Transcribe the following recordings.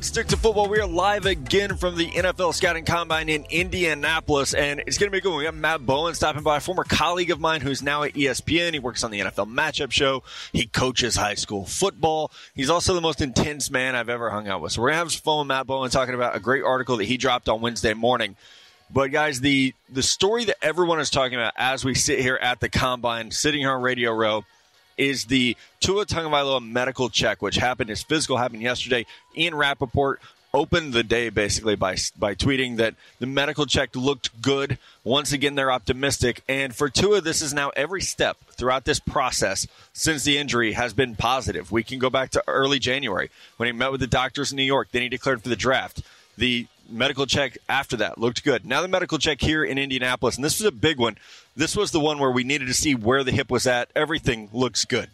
On Stick to Football, we are live again from the NFL Scouting Combine in Indianapolis, and it's going to be good. We got Matt Bowen stopping by, a former colleague of mine who's now at ESPN. He works on the NFL Matchup Show. He coaches high school football. He's also the most intense man I've ever hung out with. So we're going to have some fun with Matt Bowen talking about a great article that he dropped on Wednesday morning. But guys, the the story that everyone is talking about as we sit here at the combine, sitting here on Radio Row is the Tua Tagovailoa medical check, which happened. His physical happened yesterday. Ian Rapoport opened the day basically by by tweeting that the medical check looked good. Once again, they're optimistic, and for Tua, this is now every step throughout this process since the injury has been positive. We can go back to early January when he met with the doctors in New York. Then he declared for the draft. The medical check after that looked good. Now the medical check here in Indianapolis, and this was a big one. This was the one where we needed to see where the hip was at. Everything looks good.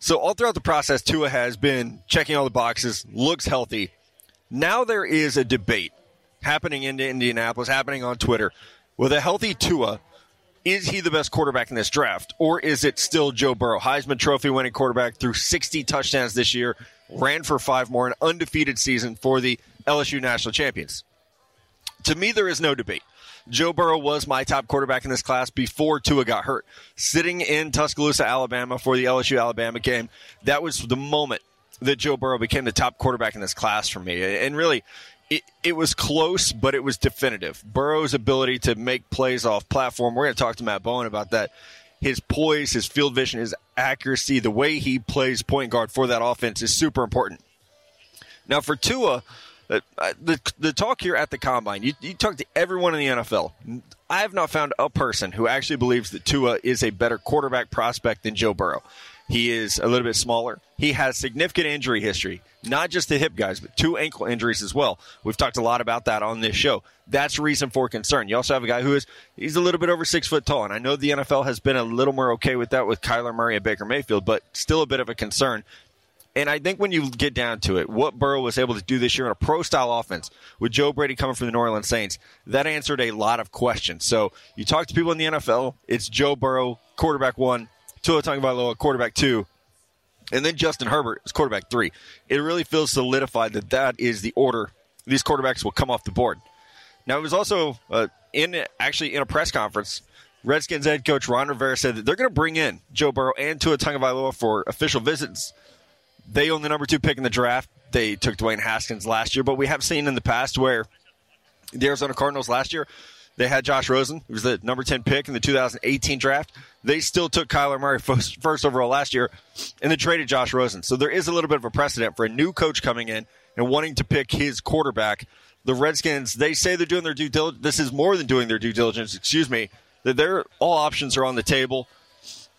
So all throughout the process, Tua has been checking all the boxes, looks healthy. Now there is a debate happening in Indianapolis, happening on Twitter. With a healthy Tua, is he the best quarterback in this draft? Or is it still Joe Burrow? Heisman Trophy winning quarterback threw 60 touchdowns this year, ran for five more, an undefeated season for the LSU national champions. To me, there is no debate. Joe Burrow was my top quarterback in this class before Tua got hurt. Sitting in Tuscaloosa, Alabama for the LSU Alabama game, that was the moment that Joe Burrow became the top quarterback in this class for me. And really, it, it was close, but it was definitive. Burrow's ability to make plays off platform, we're going to talk to Matt Bowen about that. His poise, his field vision, his accuracy, the way he plays point guard for that offense is super important. Now, for Tua, uh, the the talk here at the combine, you, you talk to everyone in the NFL. I have not found a person who actually believes that Tua is a better quarterback prospect than Joe Burrow. He is a little bit smaller. He has significant injury history, not just the hip guys, but two ankle injuries as well. We've talked a lot about that on this show. That's reason for concern. You also have a guy who is he's a little bit over six foot tall, and I know the NFL has been a little more okay with that with Kyler Murray and Baker Mayfield, but still a bit of a concern and I think when you get down to it, what Burrow was able to do this year in a pro style offense with Joe Brady coming from the New Orleans Saints, that answered a lot of questions. So you talk to people in the NFL, it's Joe Burrow, quarterback one, Tua Tagovailoa, quarterback two, and then Justin Herbert is quarterback three. It really feels solidified that that is the order these quarterbacks will come off the board. Now it was also uh, in actually in a press conference. Redskins head coach Ron Rivera said that they're going to bring in Joe Burrow and Tua Tagovailoa for official visits they own the number two pick in the draft. They took Dwayne Haskins last year, but we have seen in the past where the Arizona Cardinals last year, they had Josh Rosen, who was the number 10 pick in the 2018 draft. They still took Kyler Murray first, first overall last year and then traded Josh Rosen. So there is a little bit of a precedent for a new coach coming in and wanting to pick his quarterback. The Redskins, they say they're doing their due diligence. This is more than doing their due diligence, excuse me. That they're all options are on the table.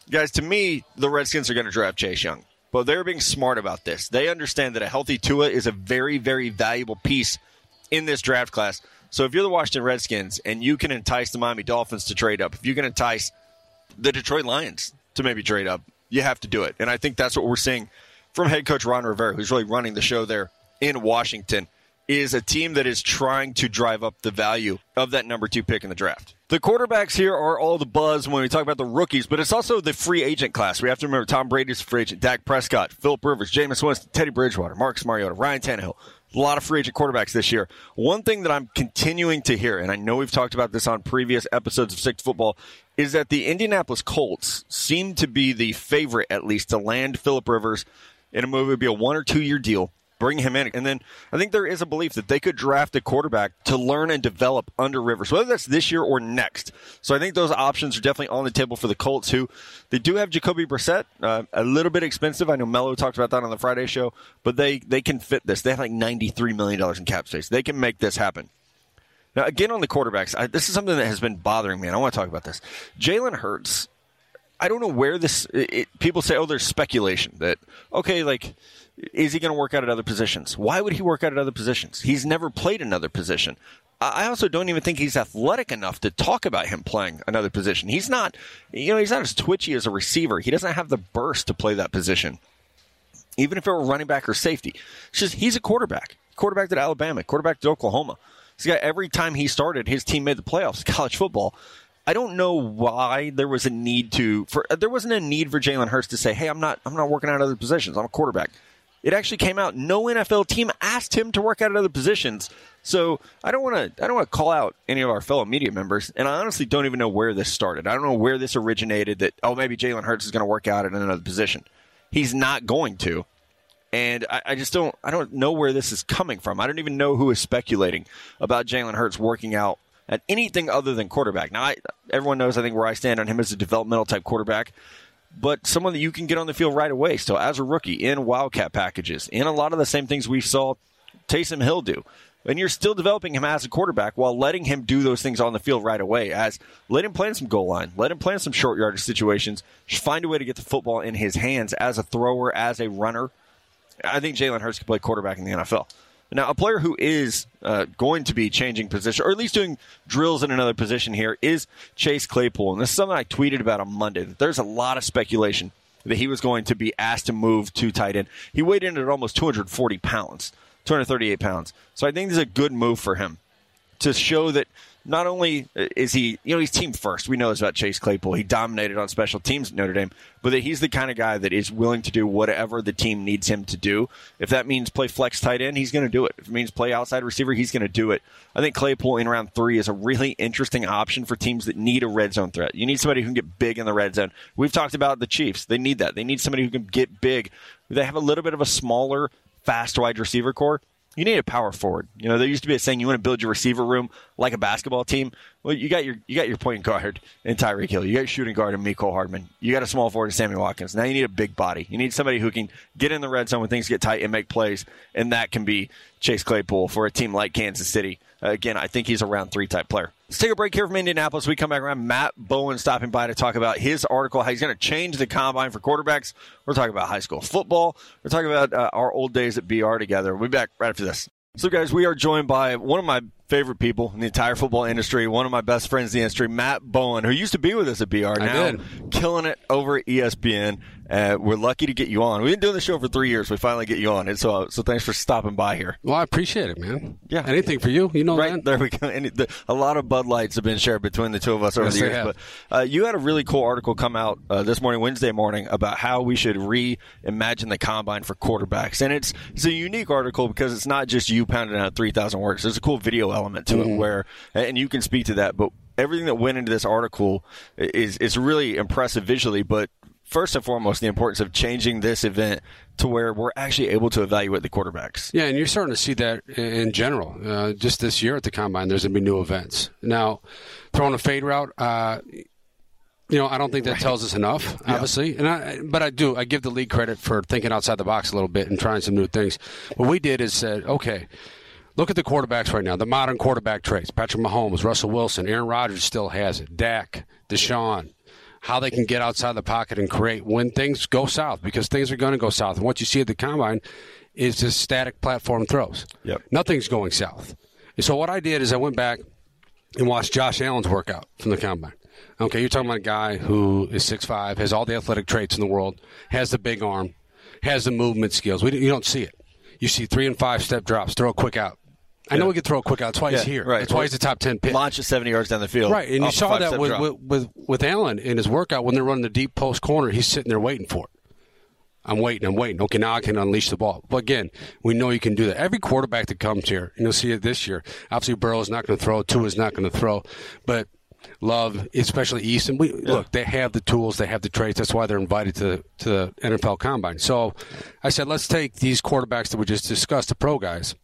Guys, to me, the Redskins are going to draft Chase Young but they're being smart about this. They understand that a healthy Tua is a very, very valuable piece in this draft class. So if you're the Washington Redskins and you can entice the Miami Dolphins to trade up, if you can entice the Detroit Lions to maybe trade up, you have to do it. And I think that's what we're seeing from head coach Ron Rivera, who's really running the show there in Washington, is a team that is trying to drive up the value of that number two pick in the draft. The quarterbacks here are all the buzz when we talk about the rookies, but it's also the free agent class. We have to remember Tom Brady's a free agent, Dak Prescott, Philip Rivers, Jameis Winston, Teddy Bridgewater, Marcus Mariota, Ryan Tannehill. A lot of free agent quarterbacks this year. One thing that I'm continuing to hear, and I know we've talked about this on previous episodes of Six Football, is that the Indianapolis Colts seem to be the favorite, at least, to land Philip Rivers in a move. It would be a one or two year deal bring him in. And then I think there is a belief that they could draft a quarterback to learn and develop under Rivers, whether that's this year or next. So I think those options are definitely on the table for the Colts, who they do have Jacoby Brissett, uh, a little bit expensive. I know Mello talked about that on the Friday show, but they, they can fit this. They have like $93 million in cap space. They can make this happen. Now, again, on the quarterbacks, I, this is something that has been bothering me, and I want to talk about this. Jalen Hurts, I don't know where this. It, people say, "Oh, there's speculation that okay, like is he going to work out at other positions? Why would he work out at other positions? He's never played another position. I also don't even think he's athletic enough to talk about him playing another position. He's not, you know, he's not as twitchy as a receiver. He doesn't have the burst to play that position. Even if it were running back or safety, it's just he's a quarterback. Quarterback at Alabama, quarterback to Oklahoma. This guy, every time he started, his team made the playoffs. College football. I don't know why there was a need to for there wasn't a need for Jalen Hurts to say, "Hey, I'm not I'm not working out other positions. I'm a quarterback." It actually came out no NFL team asked him to work out at other positions. So I don't want to I don't want to call out any of our fellow media members, and I honestly don't even know where this started. I don't know where this originated. That oh maybe Jalen Hurts is going to work out at another position. He's not going to, and I, I, just don't I don't know where this is coming from. I don't even know who is speculating about Jalen Hurts working out at anything other than quarterback. Now I, everyone knows I think where I stand on him as a developmental type quarterback but someone that you can get on the field right away. So as a rookie in Wildcat packages, in a lot of the same things we saw Taysom Hill do and you're still developing him as a quarterback while letting him do those things on the field right away. As let him plan some goal line, let him plan some short yardage situations. Find a way to get the football in his hands as a thrower, as a runner. I think Jalen Hurts can play quarterback in the NFL. Now, a player who is uh, going to be changing position, or at least doing drills in another position here, is Chase Claypool. And this is something I tweeted about on Monday. That There's a lot of speculation that he was going to be asked to move to tight end. He weighed in at almost 240 pounds. 238 pounds. So I think this is a good move for him to show that not only uh, is he, you know, he's team first. We know this about Chase Claypool. He dominated on special teams at Notre Dame, but that he's the kind of guy that is willing to do whatever the team needs him to do. If that means play flex tight end, he's going to do it. If it means play outside receiver, he's going to do it. I think Claypool in round three is a really interesting option for teams that need a red zone threat. You need somebody who can get big in the red zone. We've talked about the Chiefs. They need that. They need somebody who can get big. They have a little bit of a smaller fast wide receiver core. You need a power forward. You know, there used to be a saying you want to build your receiver room like a basketball team. Well, you got your you got your point guard in Tyreek Hill. You got your shooting guard in Mecole Hardman. You got a small forward in Sammy Watkins. Now you need a big body. You need somebody who can get in the red zone when things get tight and make plays, and that can be Chase Claypool for a team like Kansas City. Again, I think he's a round three type player. Let's take a break here from Indianapolis. We come back around. Matt Bowen stopping by to talk about his article, how he's going to change the combine for quarterbacks. We're talking about high school football. We're talking about uh, our old days at BR together. We'll be back right after this. So, guys, we are joined by one of my favorite people in the entire football industry, one of my best friends in the industry, Matt Bowen, who used to be with us at BR, now killing it over at ESPN. Uh, we're lucky to get you on. We've been doing the show for three years. We finally get you on, and so so thanks for stopping by here. Well, I appreciate it, man. Yeah, anything for you, you know. Right that? there we go. And the, a lot of Bud Lights have been shared between the two of us over yes, the years. But uh, you had a really cool article come out uh, this morning, Wednesday morning, about how we should reimagine the combine for quarterbacks, and it's it's a unique article because it's not just you pounding out three thousand words. There's a cool video element to mm-hmm. it where, and you can speak to that, but everything that went into this article is is really impressive visually, but first and foremost the importance of changing this event to where we're actually able to evaluate the quarterbacks. Yeah, and you're starting to see that in general. Uh, just this year at the combine, there's going to be new events. Now, throwing a fade route, uh, you know, I don't think that right. tells us enough, obviously. Yeah. And I, but I do. I give the league credit for thinking outside the box a little bit and trying some new things. What we did is said, okay. Look at the quarterbacks right now, the modern quarterback traits. Patrick Mahomes, Russell Wilson, Aaron Rodgers still has it. Dak, Deshaun, how they can get outside the pocket and create when things go south because things are going to go south. And what you see at the combine is just static platform throws. Yep. Nothing's going south. And so what I did is I went back and watched Josh Allen's workout from the combine. Okay, you're talking about a guy who is 6'5", has all the athletic traits in the world, has the big arm, has the movement skills. We, you don't see it. You see three and five step drops, throw a quick out, I know we can throw a quick out. That's why yeah, he's here. Right. That's why he's the top ten pick. Launches seventy yards down the field. Right, and you saw that with, with, with with Allen in his workout when they're running the deep post corner. He's sitting there waiting for it. I'm waiting. I'm waiting. Okay, now I can unleash the ball. But again, we know you can do that. Every quarterback that comes here, and you'll see it this year. Obviously, Burrow is not going to throw. Tua is not going to throw. But Love, especially Eason. We yeah. look, they have the tools, they have the traits. That's why they're invited to to the NFL Combine. So, I said, let's take these quarterbacks that we just discussed, the pro guys,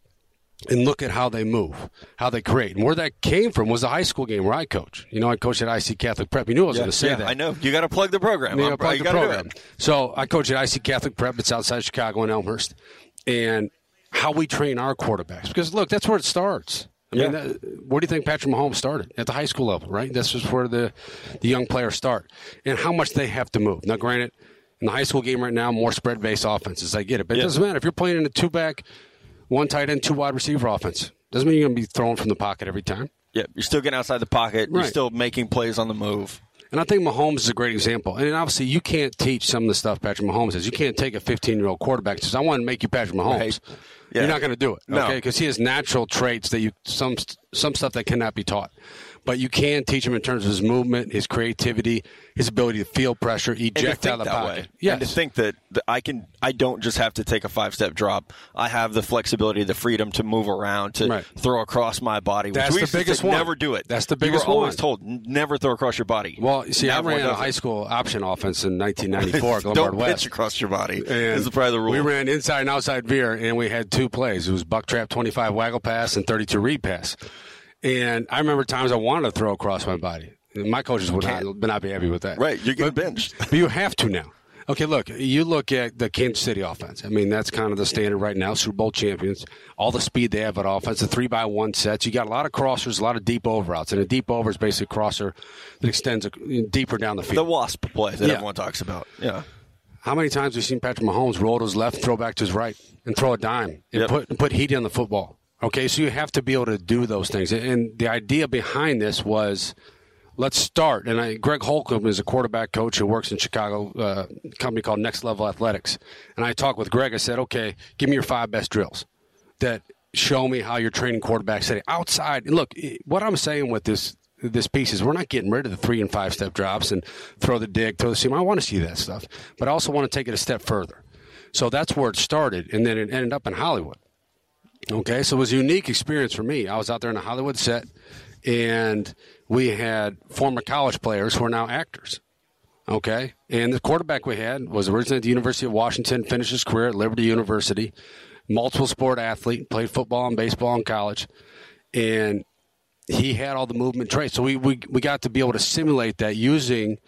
and look at how they move, how they create. And where that came from was a high school game where I coach. You know, I coached at IC Catholic Prep. You knew I was yeah, going to say yeah, that. I know. You got to plug the program. You got to plug the program. So I coach at IC Catholic Prep. It's outside Chicago in Elmhurst. And how we train our quarterbacks. Because, look, that's where it starts. I mean, that, where do you think Patrick Mahomes started? At the high school level, right? That's just where the, the young players start. And how much they have to move. Now, granted, in the high school game right now, more spread based offenses. I get it. But it doesn't matter. If you're playing in a two back, one tight end, two wide receiver offense, doesn't mean you're going to be throwing from the pocket every time. Yeah, you're still getting outside the pocket. Right. You're still making plays on the move. And I think Mahomes is a great example. And obviously, you can't teach some of the stuff Patrick Mahomes says. You can't take a 15 year old quarterback and says, I want to make you Patrick Mahomes. Right. Yeah. You're not going to do it, No. okay? Because he has natural traits that you some some stuff that cannot be taught, but you can teach him in terms of his movement, his creativity, his ability to feel pressure, eject out of the that pocket. way. Yes. And to think that, that I can, I don't just have to take a five step drop. I have the flexibility, the freedom to move around, to Right. throw across my body. That's we the biggest one. Never do it. That's the You biggest were always one. told never throw across your body. well, see, I ran a high it. school option offense in 1994 at Don't West. pitch across your body. And is probably the rule. We ran inside and outside veer, and we had two plays. It was buck trap, 25 waggle pass, and 32 read pass. And I remember times I wanted to throw across my body. My coaches would not, would not be happy with that. Right, you're getting but, benched. But you have to now. Okay, look, you look at the Kansas City offense. I mean, that's kind of the standard right now. Super Bowl champions, all the speed they have at offense, the three by one sets. You got a lot of crossers, a lot of deep over routes, and a deep over is basically a crosser that extends deeper down the field. the wasp play that Yeah. everyone talks about. Yeah. How many times have we seen Patrick Mahomes roll to his left, throw back to his right, and throw a dime and Yep. put and put heat on the football? Okay, so you have to be able to do those things. And the idea behind this was, let's start. And I, Greg Holcomb is a quarterback coach who works in Chicago, uh, company called Next Level Athletics. And I talked with Greg. I said, okay, give me your five best drills that show me how you're training quarterbacks today outside. And look, what I'm saying with this this piece is we're not getting rid of the three and five step drops and throw the dig, throw the seam. I want to see that stuff, but I also want to take it a step further. So that's where it started, and then it ended up in Hollywood. Okay, so it was a unique experience for me. I was out there in a Hollywood set, and we had former college players who are now actors. Okay, and the quarterback we had was originally at the University of Washington, finished his career at Liberty University, multiple sport athlete, played football and baseball in college, and he had all the movement traits. So we, we, we got to be able to simulate that using,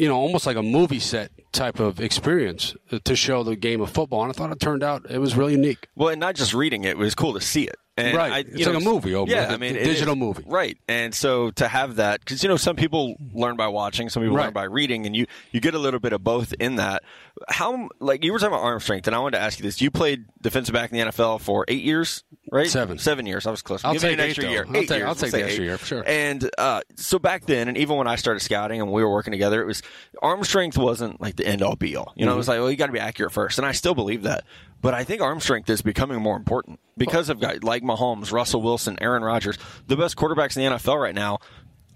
you know, almost like a movie set type of experience to show the game of football. And I thought it turned out it was really unique. Well, and not just reading it, it was cool to see it. And Right. I, It's know, like a movie, oh, Yeah, I mean, digital is. movie. Right. And so to have that, because you know, some people learn by watching, some people Right. learn by reading, and you you get a little bit of both in that. How like you were talking about arm strength, and I wanted to ask you this: You played defensive back in the NFL for eight years, right? Seven. seven years. I was close. I'll Give take an extra though. year. I'll eight take- years. I'll take the extra eight. year, for sure. And uh, so back then, and even when I started scouting and we were working together, it was arm strength wasn't like the end all be all. You know, it was Mm-hmm. like, well, you got to be accurate first, and I still believe that. But I think arm strength is becoming more important because of guys like Mahomes, Russell Wilson, Aaron Rodgers, the best quarterbacks in the NFL right now.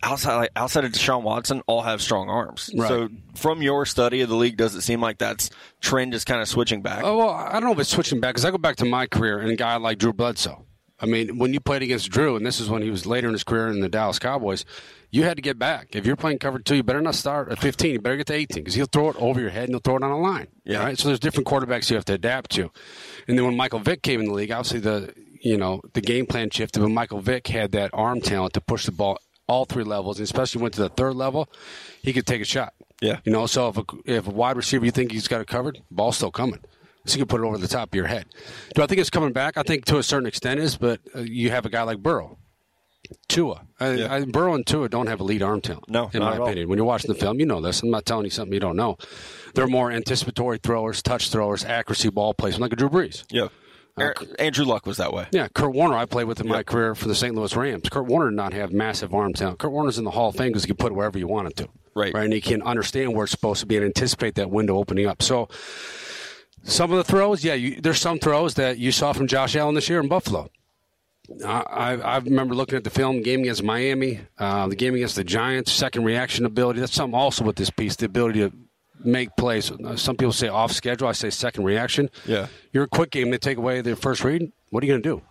Outside, outside of Deshaun Watson, all have strong arms. Right. So, from your study of the league, does it seem like that's trend is kind of switching back? Oh, well, I don't know if it's switching back because I go back to my career and a guy like Drew Bledsoe. I mean, when you played against Drew, and this is when he was later in his career in the Dallas Cowboys, you had to get back. If you're playing cover two, you better not start at 15. You better get to 18 because he'll throw it over your head and he'll throw it on a line. Yeah. Right? So there's different quarterbacks you have to adapt to. And then when Michael Vick came in the league, obviously the you know the game plan shifted, but Michael Vick had that arm talent to push the ball all three levels, and especially went to the third level, he could take a shot. Yeah. You know, so if a, if a wide receiver you think he's got it covered, ball's still coming. So you can put it over the top of your head. Do I think it's coming back? I think to a certain extent is, but uh, you have a guy like Burrow, Tua. I, Yeah. I, Burrow and Tua don't have elite arm talent. No, in not my at all. opinion. When you're watching the film, you know this. I'm not telling you something you don't know. They're more anticipatory throwers, touch throwers, accuracy ball placement, like a Drew Brees. yeah. Aaron- Andrew Luck was that way. Yeah, Kurt Warner, I played with in my career for the St. Louis Rams. Kurt Warner did not have massive arm talent. Kurt Warner's in the Hall of Fame because he can put it wherever you want it to. Right. Right. And he can understand where it's supposed to be and anticipate that window opening up. So some of the throws, yeah, you, there's some throws that you saw from Josh Allen this year in Buffalo. I, I, remember looking at the film game against Miami, uh, the game against the Giants, second reaction ability. That's something also with this piece, the ability to make plays. Uh, Some people say off schedule. I say second reaction. Yeah. You're a quick game. They take away their first read. What are you going to do?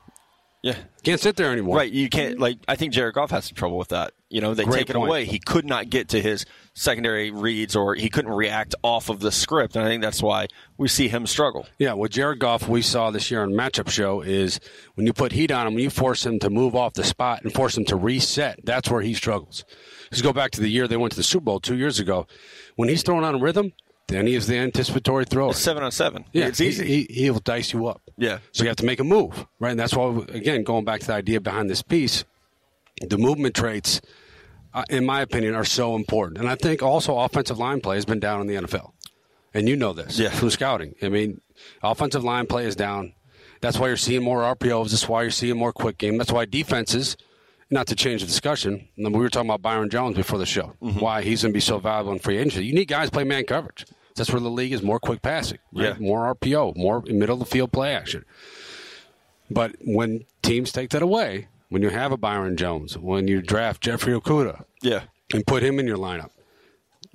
Yeah. Can't sit there anymore. Right, you can't like. I think Jared Goff has some trouble with that. You know, they Great take it point. away. He could not get to his secondary reads, or he couldn't react off of the script, and I think that's why we see him struggle. Yeah, what Jared Goff we saw this year on matchup show is when you put heat on him, when you force him to move off the spot and force him to reset, that's where he struggles. Let's go back to the year they went to the Super Bowl two years ago. When he's throwing on rhythm, then he is the anticipatory thrower. It's seven on seven. Yeah, it's easy. He, he, he'll dice you up. Yeah. So you have to make a move, right? And that's why, again, going back to the idea behind this piece, the movement traits, in my opinion, are so important. And I think also offensive line play has been down in the NFL. And you know this Yeah. from scouting. I mean, offensive line play is down. That's why you're seeing more RPOs. That's why you're seeing more quick game. That's why defenses, not to change the discussion, we were talking about Byron Jones before the show, Mm-hmm. why he's going to be so valuable in free agency. You need guys to play man coverage. That's where the league is more quick passing, right? Yeah. more RPO, more middle of the field play action. But when teams take that away, when you have a Byron Jones, when you draft Jeffrey Okudah Yeah. and put him in your lineup,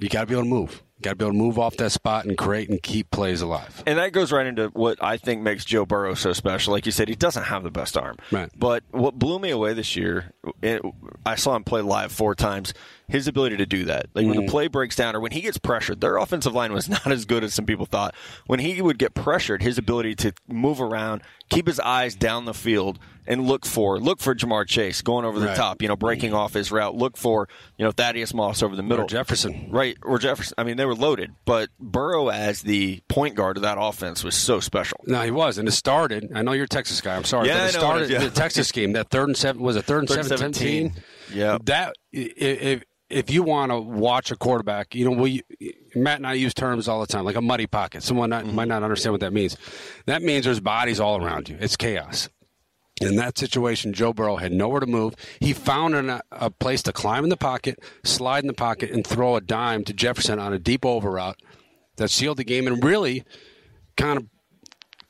you got to be able to move. Got to be able to move off that spot and create and keep plays alive. And that goes right into what I think makes Joe Burrow so special. Like you said, he doesn't have the best arm. Right. But what blew me away this year, it, I saw him play live four times. His ability to do that, like when the mm. play breaks down or when he gets pressured, their offensive line was not as good as some people thought. When he would get pressured, his ability to move around, keep his eyes down the field, and look for look for Ja'Marr Chase going over the Right. top, you know, breaking off his route. Look for you know Thaddeus Moss over the middle, Or Jefferson. Right, or Jefferson. I mean, they were loaded, but Burrow as the point guard of that offense was so special. No, he was, and it started. I know you're a Texas guy. I'm sorry, Yeah, but I it know started it is, yeah. the Texas scheme. That third and seven was a third and Third and 17. 17? Yeah. That if if you want to watch a quarterback, you know, we Matt and I use terms all the time, like a muddy pocket. Someone not, Mm-hmm. might not understand what that means. That means there's bodies all around you. It's chaos. In that situation, Joe Burrow had nowhere to move. He found an, a place to climb in the pocket, slide in the pocket, and throw a dime to Jefferson on a deep over route that sealed the game and really kind of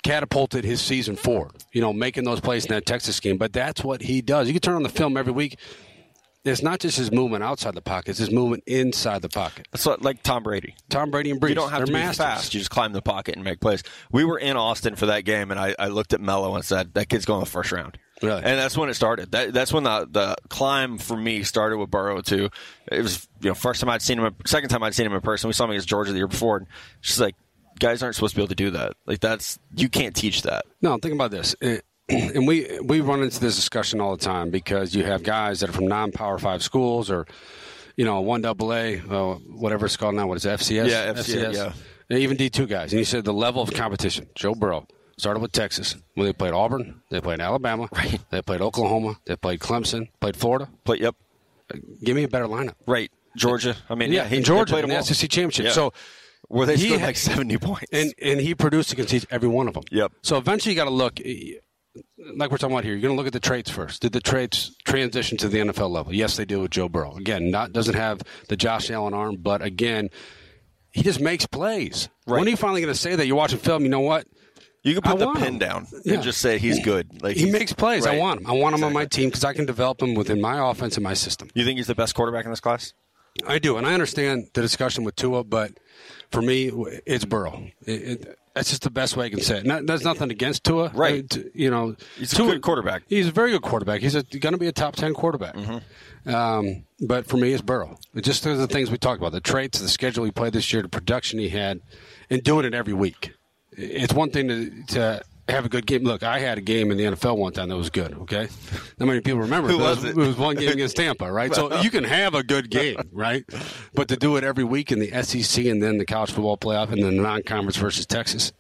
catapulted his season forward. You know, making those plays in that Texas game. But that's what he does. You can turn on the film every week. It's not just his movement outside the pocket; it's his movement inside the pocket. It's like- Tom Brady. Tom Brady and Brees. You don't have they're to be masters. fast. You just climb the pocket and make plays. We were in Austin for that game, and I, I looked at Mello and said, "That kid's going the first round." Really? And that's when it started. That, that's when the the climb for me started with Burrow too. It was you know first time I'd seen him, second time I'd seen him in person. We saw him against Georgia the year before. And just like guys aren't supposed to be able to do that. Like that's you can't teach that. No, think about this. It- and we we run into this discussion all the time because you have guys that are from non-power five schools or you know one double A, uh, whatever it's called now. What is it, FCS? Yeah, FCS, yeah. And even D two guys. And you said the level of competition. Joe Burrow started with Texas when they played Auburn, they played Alabama, Right. they played Oklahoma, they played Clemson, played Florida. Yep, Give me a better lineup. right. Georgia. I mean, yeah, Yeah, he, Georgia played in the. SEC championship. Yeah. So where they he scored had- like seventy points. and and he produced against each, every one of them. Yep. So eventually, you got to look. Like we're talking about here, you're going to look at the traits first. Did the traits transition to the NFL level? Yes, they do with Joe Burrow. Again, not doesn't have the Josh Allen arm, but again, he just makes plays. Right. When are you finally going to say that? You're watching film. You know what? you can put I the want pin him. down Yeah. and just say he's good. Like He he's- makes plays. I want him. I want him on my team because I can develop him within my offense and my system. You think he's the best quarterback in this class? I do, and I understand the discussion with Tua, but for me, it's Burrow. It, it, that's just the best way I can say it. Not, there's nothing against Tua, Right. You know, He's a Tua- good quarterback. He's a very good quarterback. He's going to be a top ten quarterback. Mm-hmm. Um, but for me, it's Burrow. It's just the things we talked about: the traits, the schedule he played this year, the production he had, and doing it every week. It's one thing to, to have a good game. Look, I had a game in the NFL one time that was good. Okay, not many people remember. Who was it? it? was one game against Tampa, right? So you can have a good game, right? But to do it every week in the SEC and then the college football playoff and then the non-conference versus Texas,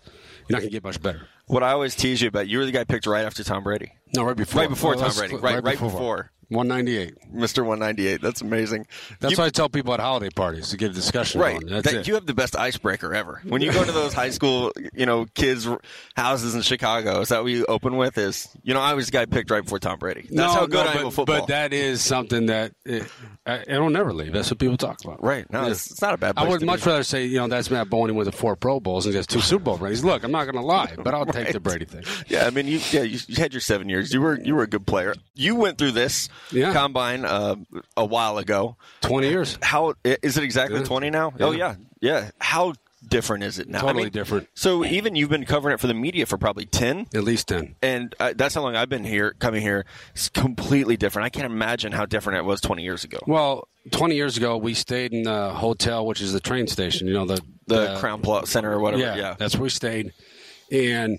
you're not going to get much better. What I always tease you about, you were the guy picked right after Tom Brady. No, right before. Right before Oh, Tom Brady. Right- right before. 198. Mr. 198. That's amazing. That's You- why I tell people at holiday parties to get a discussion Right. That- You have the best icebreaker ever. When you go to those high school, you know, kids' houses in Chicago, is that what you open with? Is, you know, I was the guy picked right before Tom Brady. That's no, how good no, I but, am at football. But that is something that it, I, it'll never leave. That's what people talk about. right. No, it's, it's not a bad I would much be. rather say, you know, that's Matt Bowen with the four Pro Bowls and just two Super Bowl rings. Look, I'm not going to lie, but I'll take the Brady thing. Yeah, I mean, you yeah, you, you had your seven years. You were you were a good player. You went through this Yeah. combine uh, a while ago. 20 years. How is it exactly Yeah. twenty now? Oh Yeah. yeah, yeah. How different is it now? I Totally mean, different. So even you've been covering it for the media for probably ten. At least 10. and uh, that's how long I've been here, coming here. It's completely different. I can't imagine how different it was 20 years ago. Well, 20 years ago, we stayed in the hotel, which is the train station, you know, the, The Crowne Plaza Center or whatever. Yeah, Yeah, that's where we stayed. And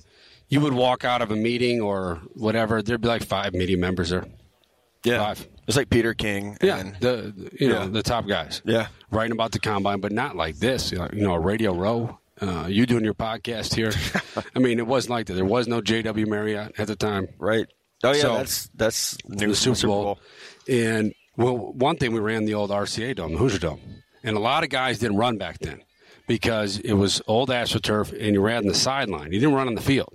you would walk out of a meeting or whatever, there'd be like five media members there. Yeah. five. It's like Peter King. Yeah, and- the you know Yeah. the top guys. Yeah. writing about the combine, but not like this. You know, a Radio Row. Uh, you doing your podcast here? I mean, it wasn't like that. There was no J.W. Marriott at the time. right. Oh yeah, So- that's that's new the Super, Bowl. And well, one thing we ran the old RCA Dome, the Hoosier Dome, and a lot of guys didn't run back then because it was old astroturf, and you ran on the sideline. You didn't run on the field.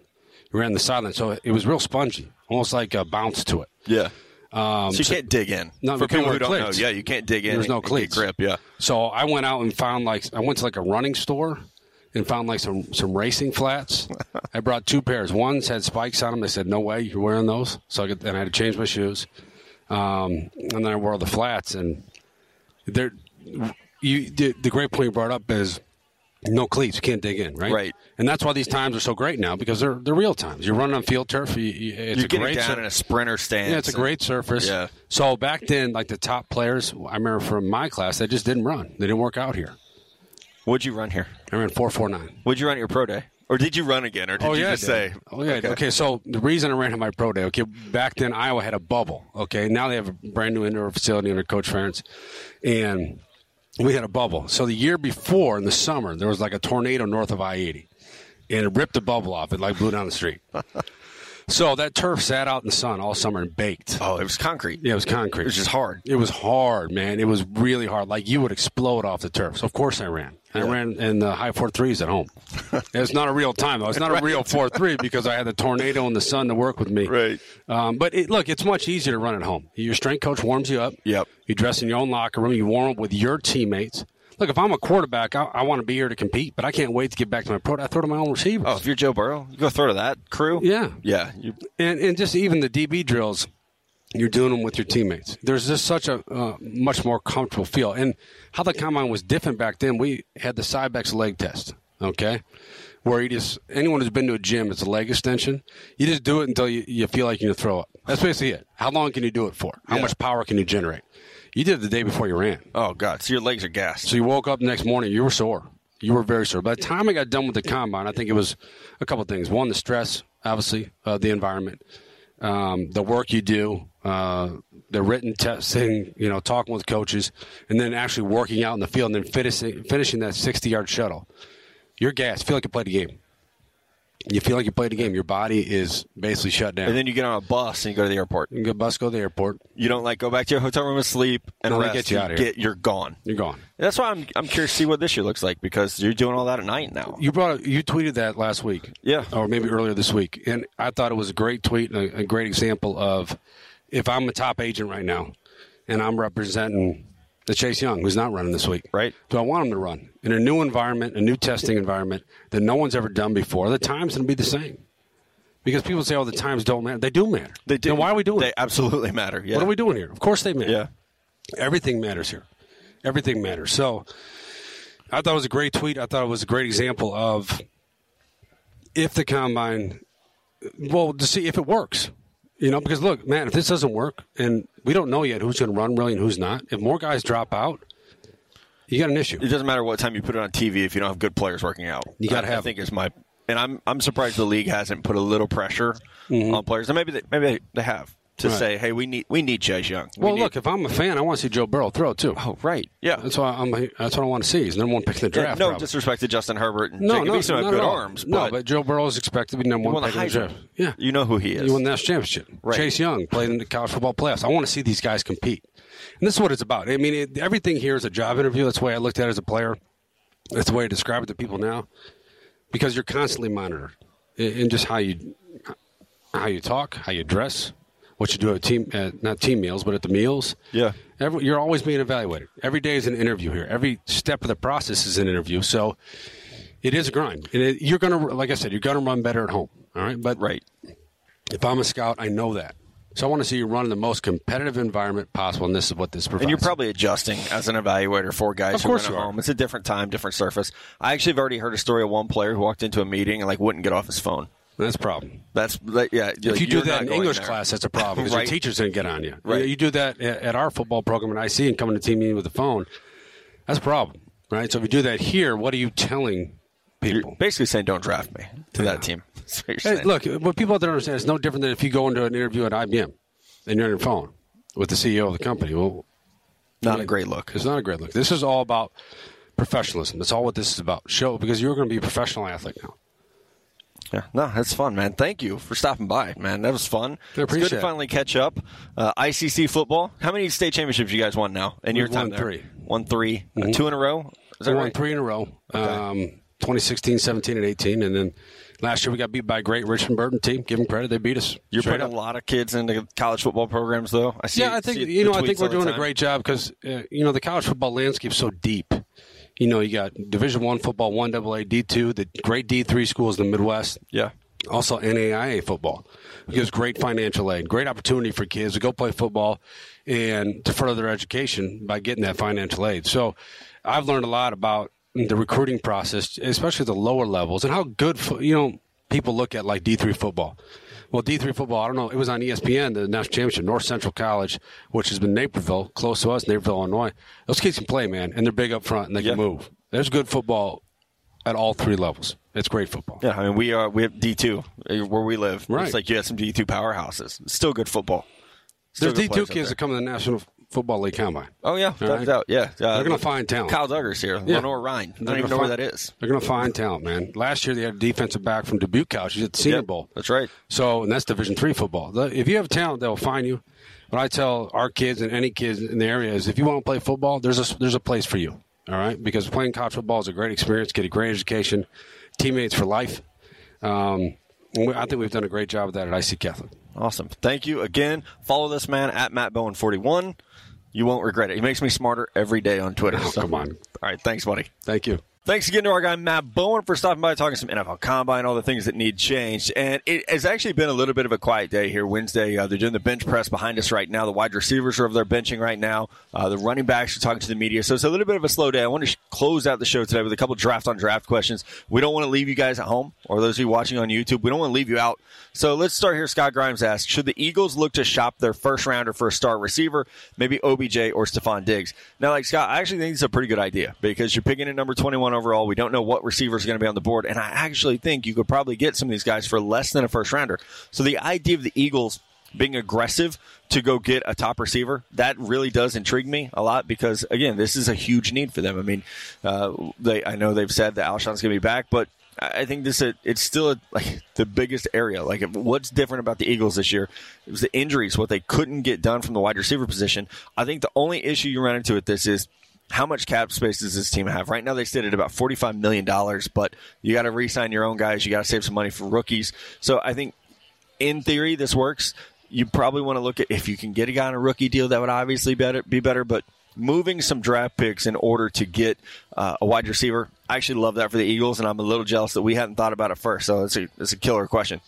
You ran on the sideline, so it was real spongy, almost like a bounce to it. Yeah. Um, So you so- can't dig in. No, for people who don't cleats. know, yeah, you can't dig in. There's no and cleats. grip. Yeah. So I went out and found like I went to like a running store and found like some some racing flats. I brought two pairs. One's had spikes on them. They said, "No way, you're wearing those." So I get, and I had to change my shoes. Um, and then I wore the flats, and they're you. The, the great point you brought up is no cleats. You can't dig in, right? Right. And that's why these times are so great now because they're they're real times. You're running on field turf. You, you, it's You're a getting great down sur- in a sprinter stance. yeah, it's a great surface. Yeah. So back then, like the top players, I remember from my class, they just didn't run. They didn't work out here. What'd you run here? I ran four four nine. What'd you run at your pro day? Or did you run again? Or did oh you yeah, just say? Oh yeah. Okay. So the reason I ran at my pro day, okay, back then Iowa had a bubble. Okay, now they have a brand new indoor facility under Coach Ferentz, and we had a bubble. So the year before in the summer, there was like a tornado north of I eighty, and it ripped the bubble off. It like blew down the street. so that turf sat out in the sun all summer and baked. Oh, it was concrete. Yeah, it was concrete. It was just hard. It was hard, man. It was really hard. Like you would explode off the turf. So of course I ran. I ran in the high four threes at home. it's not a real time though. It's not a real four three because I had the tornado and the sun to work with me. Right. Um, but it, look, it's much easier to run at home. Your strength coach warms you up. Yep. You dress in your own locker room. You warm up with your teammates. Look, if I'm a quarterback, I, I want to be here to compete, but I can't wait to get back to my pro. I throw to my own receivers. Oh, if you're Joe Burrow, you go throw to that crew. Yeah. Yeah. You, and and just even the DB drills, you're doing them with your teammates. There's just such a uh, much more comfortable feel. And how the combine was different back then, we had the Cybex leg test. Okay, where you just anyone who's been to a gym, it's a leg extension. You just do it until you, you feel like you're gonna throw up. That's basically it. How long can you do it for? How Yeah. much power can you generate? You did it the day before you ran. oh God. So your legs are gassed. So you woke up the next morning, you were sore. You were very sore. By the time I got done with the combine, I think it was a couple of things. One, the stress, obviously, uh, the environment, um, the work you do, uh, the written testing, you know, talking with coaches, and then actually working out in the field and then finishing, finishing that 60 yard shuttle. You're gassed. Feel like you played a game. You feel like you played a game. Your body is basically shut down. and then you get on a bus and you go to the airport. you get bus, go to the airport. You don't like go back to your hotel room and sleep and No, rest. get you out of here. Get, you're gone. You're gone. That's why I'm I'm curious to see what this year looks like because you're doing all that at night now. You brought you tweeted that last week, Yeah. or maybe earlier this week, and I thought it was a great tweet and a, a great example of if I'm a top agent right now, and I'm representing the Chase Young, who's not running this week, Right. Do I want him to run in a new environment, a new testing environment that no one's ever done before? The times going to be the same because people say, "Oh, the times don't matter." They do matter. They do. Then why are we doing They it? absolutely matter. Yeah. What are we doing here? Of course they matter. Yeah. Everything matters here. Everything matters. So I thought it was a great tweet. I thought it was a great example of if the combine, well, to see if it works. You know, because look, man, if this doesn't work, and we don't know yet who's going to run really and who's not, if more guys drop out, you got an issue. It doesn't matter what time you put it on TV if you don't have good players working out. You gotta I, I think is my and I'm I'm surprised the league hasn't put a little pressure mm-hmm. on players. And maybe they, maybe they, they have to. Right. say, hey, we need we need Chase Young. We Well, need- look, if I'm a fan, I want to see Joe Burrow throw too. oh right, yeah. That's why I'm. That's what I want to see. He's number one pick in the Yeah, draft. no probably. disrespect to Justin Herbert and no, Jacob no, Eason have good arms, no, but, but Joe Burrow is expected to be number one pick in the draft. Yeah, you know who he is. He won the national championship. Right. Chase Young played in the college football playoffs. I want to see these guys compete. And this is what it's about. I mean, it, everything here is a job interview. That's the way I looked at it as a player. That's the way I describe it to people now. Because you're constantly monitored in just how you how you talk, how you dress, what you do at team uh, not team meals, but at the meals. Yeah. Every, you're always being evaluated. Every day is an interview here. Every step of the process is an interview. So it is a grind. And it, you're going to, like I said, you're going to run better at home. All right. But right. if I'm a scout, I know that. So I want to see you run in the most competitive environment possible, and this is what this provides. And you're probably adjusting as an evaluator for guys Of who course run at home. It's a different time, different surface. I actually have already heard a story of one player who walked into a meeting and like wouldn't get off his phone. That's a problem. That's that, yeah. If you do that in English class, that's a problem because Right. your teacher's going to get on you. Right. You, you do that at, our football program at IC and coming to team meeting with the phone, that's a problem, right? So if you do that here, what are you telling You're people? basically saying don't draft me to that team. What Hey, look, what people don't understand is no different than if you go into an interview at IBM and you're on your phone with the CEO of the company. Well, not a great look. It's not a great look. This is all about professionalism. That's all what this is about. Show because you're going to be a professional athlete now. Yeah, no, that's fun, man. Thank you for stopping by, man. That was fun. It's good to it. finally catch up. Uh, ICC football. How many state championships you guys won now in your We've time won there? three. Mm-hmm. Uh, two in a row. Is that we won three in a row. Um, 2016, 17, and 18, and then last year we got beat by a great Richmond Burton team. Give them credit; they beat us. You're putting up. a lot of kids into college football programs, though. I see. Yeah, I think you know I think we're doing a great job because uh, you know the college football landscape's so deep, you know, you got Division One football, one AA, D two, the great D three schools in the Midwest. Yeah. Also NAIA football. It gives great financial aid, great opportunity for kids to go play football and to further their education by getting that financial aid. So I've learned a lot about the recruiting process, especially the lower levels, and how good, you know, people look at like D3 football. Well, D3 football, I don't know, it was on ESPN, the national championship, North Central College, which has been Naperville, close to us, Naperville, Illinois. Those kids can play, man, and they're big up front and they Yeah. can move. There's good football at all three levels. It's great football. Yeah, I mean we are we have D two eh, where we live. Right. It's like you have some D two powerhouses. It's still good football. Still There's good D2 kids there. that come to the National Football League Combine. Oh yeah, without right. doubt. Yeah, uh, They're going to find talent. Kyle Dugger's here, Yeah. Lenoir-Rhyne. I don't even know where that is. They're going to find talent, man. Last year they had a defensive back from Dubuque College. He's at the Senior Yep, Bowl. That's right. So, and that's Division three football. If you have talent, they'll find you. What I tell our kids and any kids in the area is, if you want to play football, there's a there's a place for you. All right, because playing college football is a great experience. Get a great education, teammates for life. Um, I think we've done a great job of that at IC Catholic. Awesome. Thank you again. Follow this man at Matt Bowen forty one. You won't regret it. He makes me smarter every day on Twitter. Oh, So- come on. All right. Thanks, buddy. Thank you. Thanks again to our guy Matt Bowen for stopping by, talking some NFL Combine, all the things that need changed. And it has actually been a little bit of a quiet day here Wednesday. Uh, they're doing the bench press behind us right now. The wide receivers are over there benching right now. Uh, the running backs are talking to the media. So it's a little bit of a slow day. I want to sh- close out the show today with a couple draft on draft questions. We don't want to leave you guys at home or those of you watching on YouTube. We don't want to leave you out. So let's start here. Scott Grimes asks Should the Eagles look to shop their first rounder for a star receiver, maybe OBJ or Stefon Diggs? Now, like Scott, I actually think it's a pretty good idea because you're picking at number 21 overall. We don't know what receivers are going to be on the board. And I actually think you could probably get some of these guys for less than a first rounder. So the idea of the Eagles being aggressive to go get a top receiver, that really does intrigue me a lot because, again, this is a huge need for them. I mean, uh, they I know they've said that Alshon's going to be back, but I think this it's still like the biggest area. Like what's different about the Eagles this year? It was the injuries, what they couldn't get done from the wide receiver position. I think the only issue you run into with this is how much cap space does this team have? Right now, they sit at about $45 million, but you got to re sign your own guys. You got to save some money for rookies. So I think, in theory, this works. You probably want to look at if you can get a guy on a rookie deal, that would obviously better, be better. But moving some draft picks in order to get uh, a wide receiver, I actually love that for the Eagles, and I'm a little jealous that we hadn't thought about it first. So it's a, it's a killer question.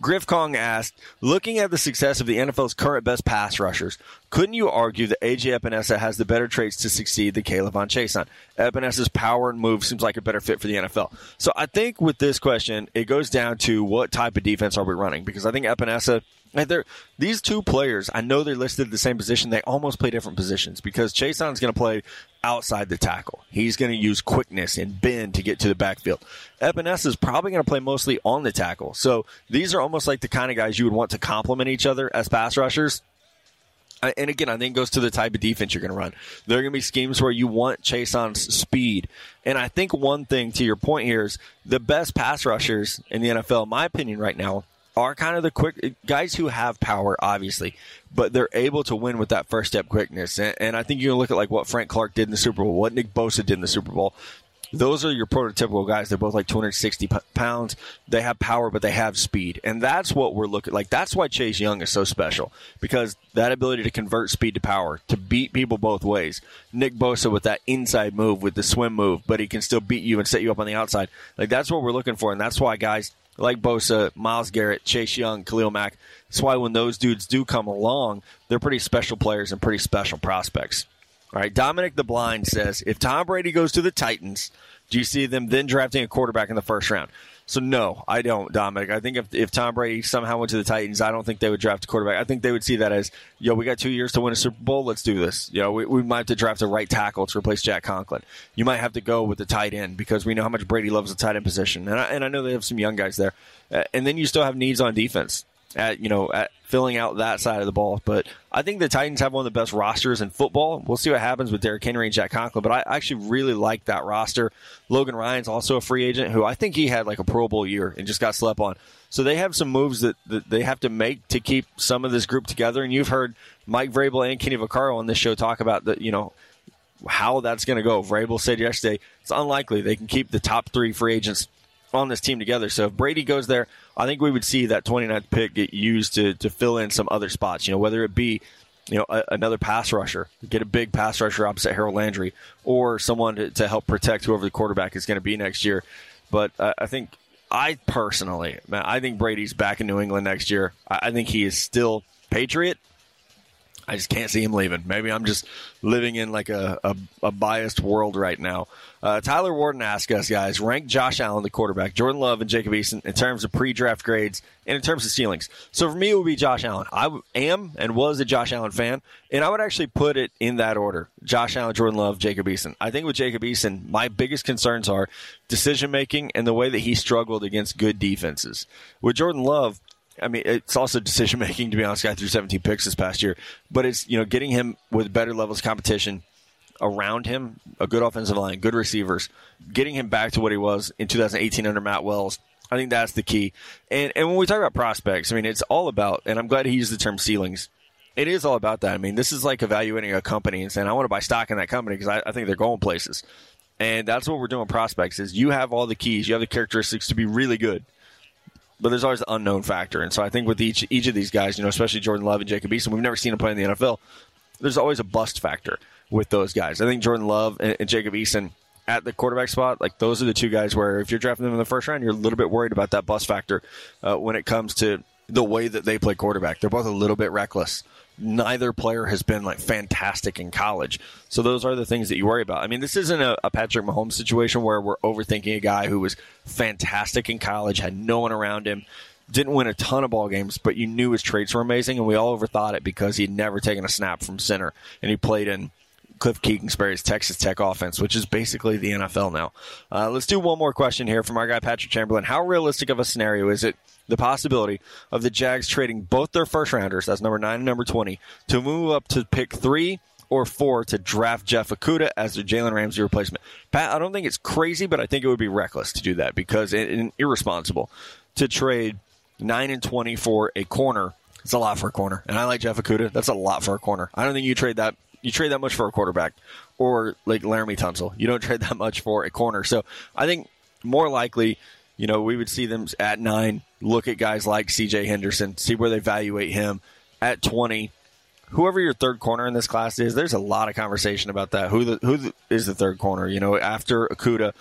Griff Kong asked, looking at the success of the NFL's current best pass rushers, couldn't you argue that AJ Epenesa has the better traits to succeed than Caleb Von Chason? Epenesa's power and move seems like a better fit for the NFL. So I think with this question, it goes down to what type of defense are we running? Because I think Epenesa, they're, these two players, I know they're listed the same position. They almost play different positions because Chaisson's going to play outside the tackle. He's going to use quickness and bend to get to the backfield. Epenesa is probably going to play mostly on the tackle. So these are almost like the kind of guys you would want to complement each other as pass rushers. Uh, and again, I think it goes to the type of defense you're going to run. There are going to be schemes where you want Chaisson speed. And I think one thing to your point here is the best pass rushers in the NFL, in my opinion, right now, are kind of the quick guys who have power, obviously, but they're able to win with that first step quickness. And, and I think you can look at like what Frank Clark did in the Super Bowl, what Nick Bosa did in the Super Bowl. Those are your prototypical guys. They're both like 260 p- pounds. They have power, but they have speed. And that's what we're looking like. That's why Chase Young is so special because that ability to convert speed to power, to beat people both ways. Nick Bosa with that inside move, with the swim move, but he can still beat you and set you up on the outside. Like that's what we're looking for. And that's why guys like Bosa, Myles Garrett, Chase Young, Khalil Mack, that's why when those dudes do come along, they're pretty special players and pretty special prospects. All right, Dominic the Blind says if Tom Brady goes to the Titans, do you see them then drafting a quarterback in the first round? So no, I don't, Dominic. I think if, if Tom Brady somehow went to the Titans, I don't think they would draft a quarterback. I think they would see that as, yo, we got two years to win a Super Bowl. Let's do this. You know, we, we might have to draft a right tackle to replace Jack Conklin. You might have to go with the tight end because we know how much Brady loves the tight end position, and I, and I know they have some young guys there. Uh, and then you still have needs on defense at you know at filling out that side of the ball. But I think the Titans have one of the best rosters in football. We'll see what happens with Derrick Henry and Jack Conklin. But I actually really like that roster. Logan Ryan's also a free agent who I think he had like a Pro Bowl year and just got slept on. So they have some moves that, that they have to make to keep some of this group together. And you've heard Mike Vrabel and Kenny Vaccaro on this show talk about the you know how that's going to go. Vrabel said yesterday it's unlikely they can keep the top three free agents on this team together. So if Brady goes there, I think we would see that 29th pick get used to, to fill in some other spots, you know, whether it be you know, a, another pass rusher, get a big pass rusher opposite Harold Landry, or someone to, to help protect whoever the quarterback is going to be next year. But uh, I think I personally, man, I think Brady's back in New England next year. I, I think he is still Patriot. I just can't see him leaving. Maybe I'm just living in like a, a, a biased world right now. Uh, Tyler Warden asked us, guys, rank Josh Allen, the quarterback, Jordan Love, and Jacob Eason in terms of pre draft grades and in terms of ceilings. So for me, it would be Josh Allen. I am and was a Josh Allen fan, and I would actually put it in that order Josh Allen, Jordan Love, Jacob Eason. I think with Jacob Eason, my biggest concerns are decision making and the way that he struggled against good defenses. With Jordan Love, I mean, it's also decision making. To be honest, guy threw 17 picks this past year, but it's you know getting him with better levels of competition around him, a good offensive line, good receivers, getting him back to what he was in 2018 under Matt Wells. I think that's the key. And and when we talk about prospects, I mean, it's all about. And I'm glad he used the term ceilings. It is all about that. I mean, this is like evaluating a company and saying, I want to buy stock in that company because I, I think they're going places. And that's what we're doing with prospects is you have all the keys, you have the characteristics to be really good but there's always the unknown factor. And so I think with each each of these guys, you know, especially Jordan Love and Jacob Eason, we've never seen them play in the NFL. There's always a bust factor with those guys. I think Jordan Love and, and Jacob Eason at the quarterback spot, like those are the two guys where if you're drafting them in the first round, you're a little bit worried about that bust factor uh, when it comes to the way that they play quarterback. They're both a little bit reckless neither player has been like fantastic in college. So those are the things that you worry about. I mean, this isn't a, a, Patrick Mahomes situation where we're overthinking a guy who was fantastic in college, had no one around him, didn't win a ton of ball games, but you knew his traits were amazing, and we all overthought it because he'd never taken a snap from center, and he played in Cliff Kingsbury's Texas Tech offense, which is basically the NFL now. Uh, let's do one more question here from our guy Patrick Chamberlain. How realistic of a scenario is it the possibility of the Jags trading both their first rounders, that's number nine and number 20, to move up to pick three or four to draft Jeff Okudah as their Jalen Ramsey replacement. Pat, I don't think it's crazy, but I think it would be reckless to do that because it, irresponsible to trade nine and 20 for a corner. It's a lot for a corner, and I like Jeff Okudah. That's a lot for a corner. I don't think you trade that. You trade that much for a quarterback, or like Laremy Tunsil. You don't trade that much for a corner. So I think more likely you know, we would see them at nine, look at guys like CJ Henderson, see where they evaluate him. At 20, whoever your third corner in this class is, there's a lot of conversation about that. Who the, who the, is the third corner? You know, after Okudah.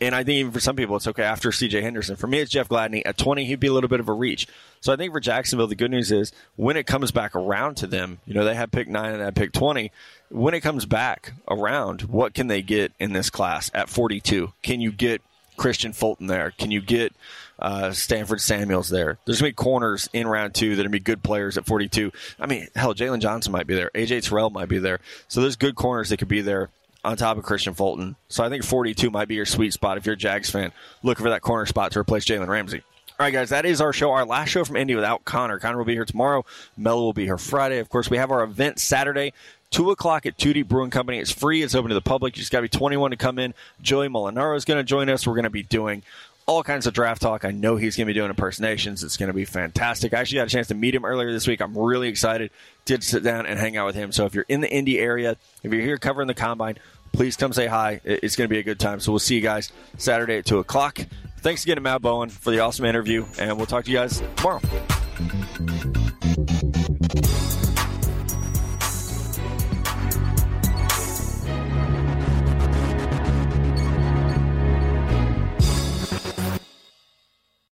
And I think even for some people, it's okay after CJ Henderson. For me, it's Jeff Gladney. At 20, he'd be a little bit of a reach. So I think for Jacksonville, the good news is when it comes back around to them, you know, they had pick nine and had pick 20. When it comes back around, what can they get in this class at 42? Can you get Kristian Fulton there? Can you get uh, Stanford Samuels there? There's going to be corners in round two that are going to be good players at 42. I mean, hell, Jaylon Johnson might be there. AJ Terrell might be there. So there's good corners that could be there on top of Kristian Fulton. So I think 42 might be your sweet spot if you're a Jags fan looking for that corner spot to replace Jalen Ramsey. All right, guys, that is our show. Our last show from Indy without Connor. Connor will be here tomorrow. Melo will be here Friday. Of course, we have our event Saturday. 2 o'clock at 2 Deep Brewing Company. It's free. It's open to the public. You just got to be 21 to come in. Joey Molinaro is going to join us. We're going to be doing all kinds of draft talk. I know he's going to be doing impersonations. It's going to be fantastic. I actually got a chance to meet him earlier this week. I'm really excited to sit down and hang out with him. So if you're in the Indy area, if you're here covering the combine, please come say hi. It's going to be a good time. So we'll see you guys Saturday at 2 o'clock. Thanks again to Matt Bowen for the awesome interview, and we'll talk to you guys tomorrow.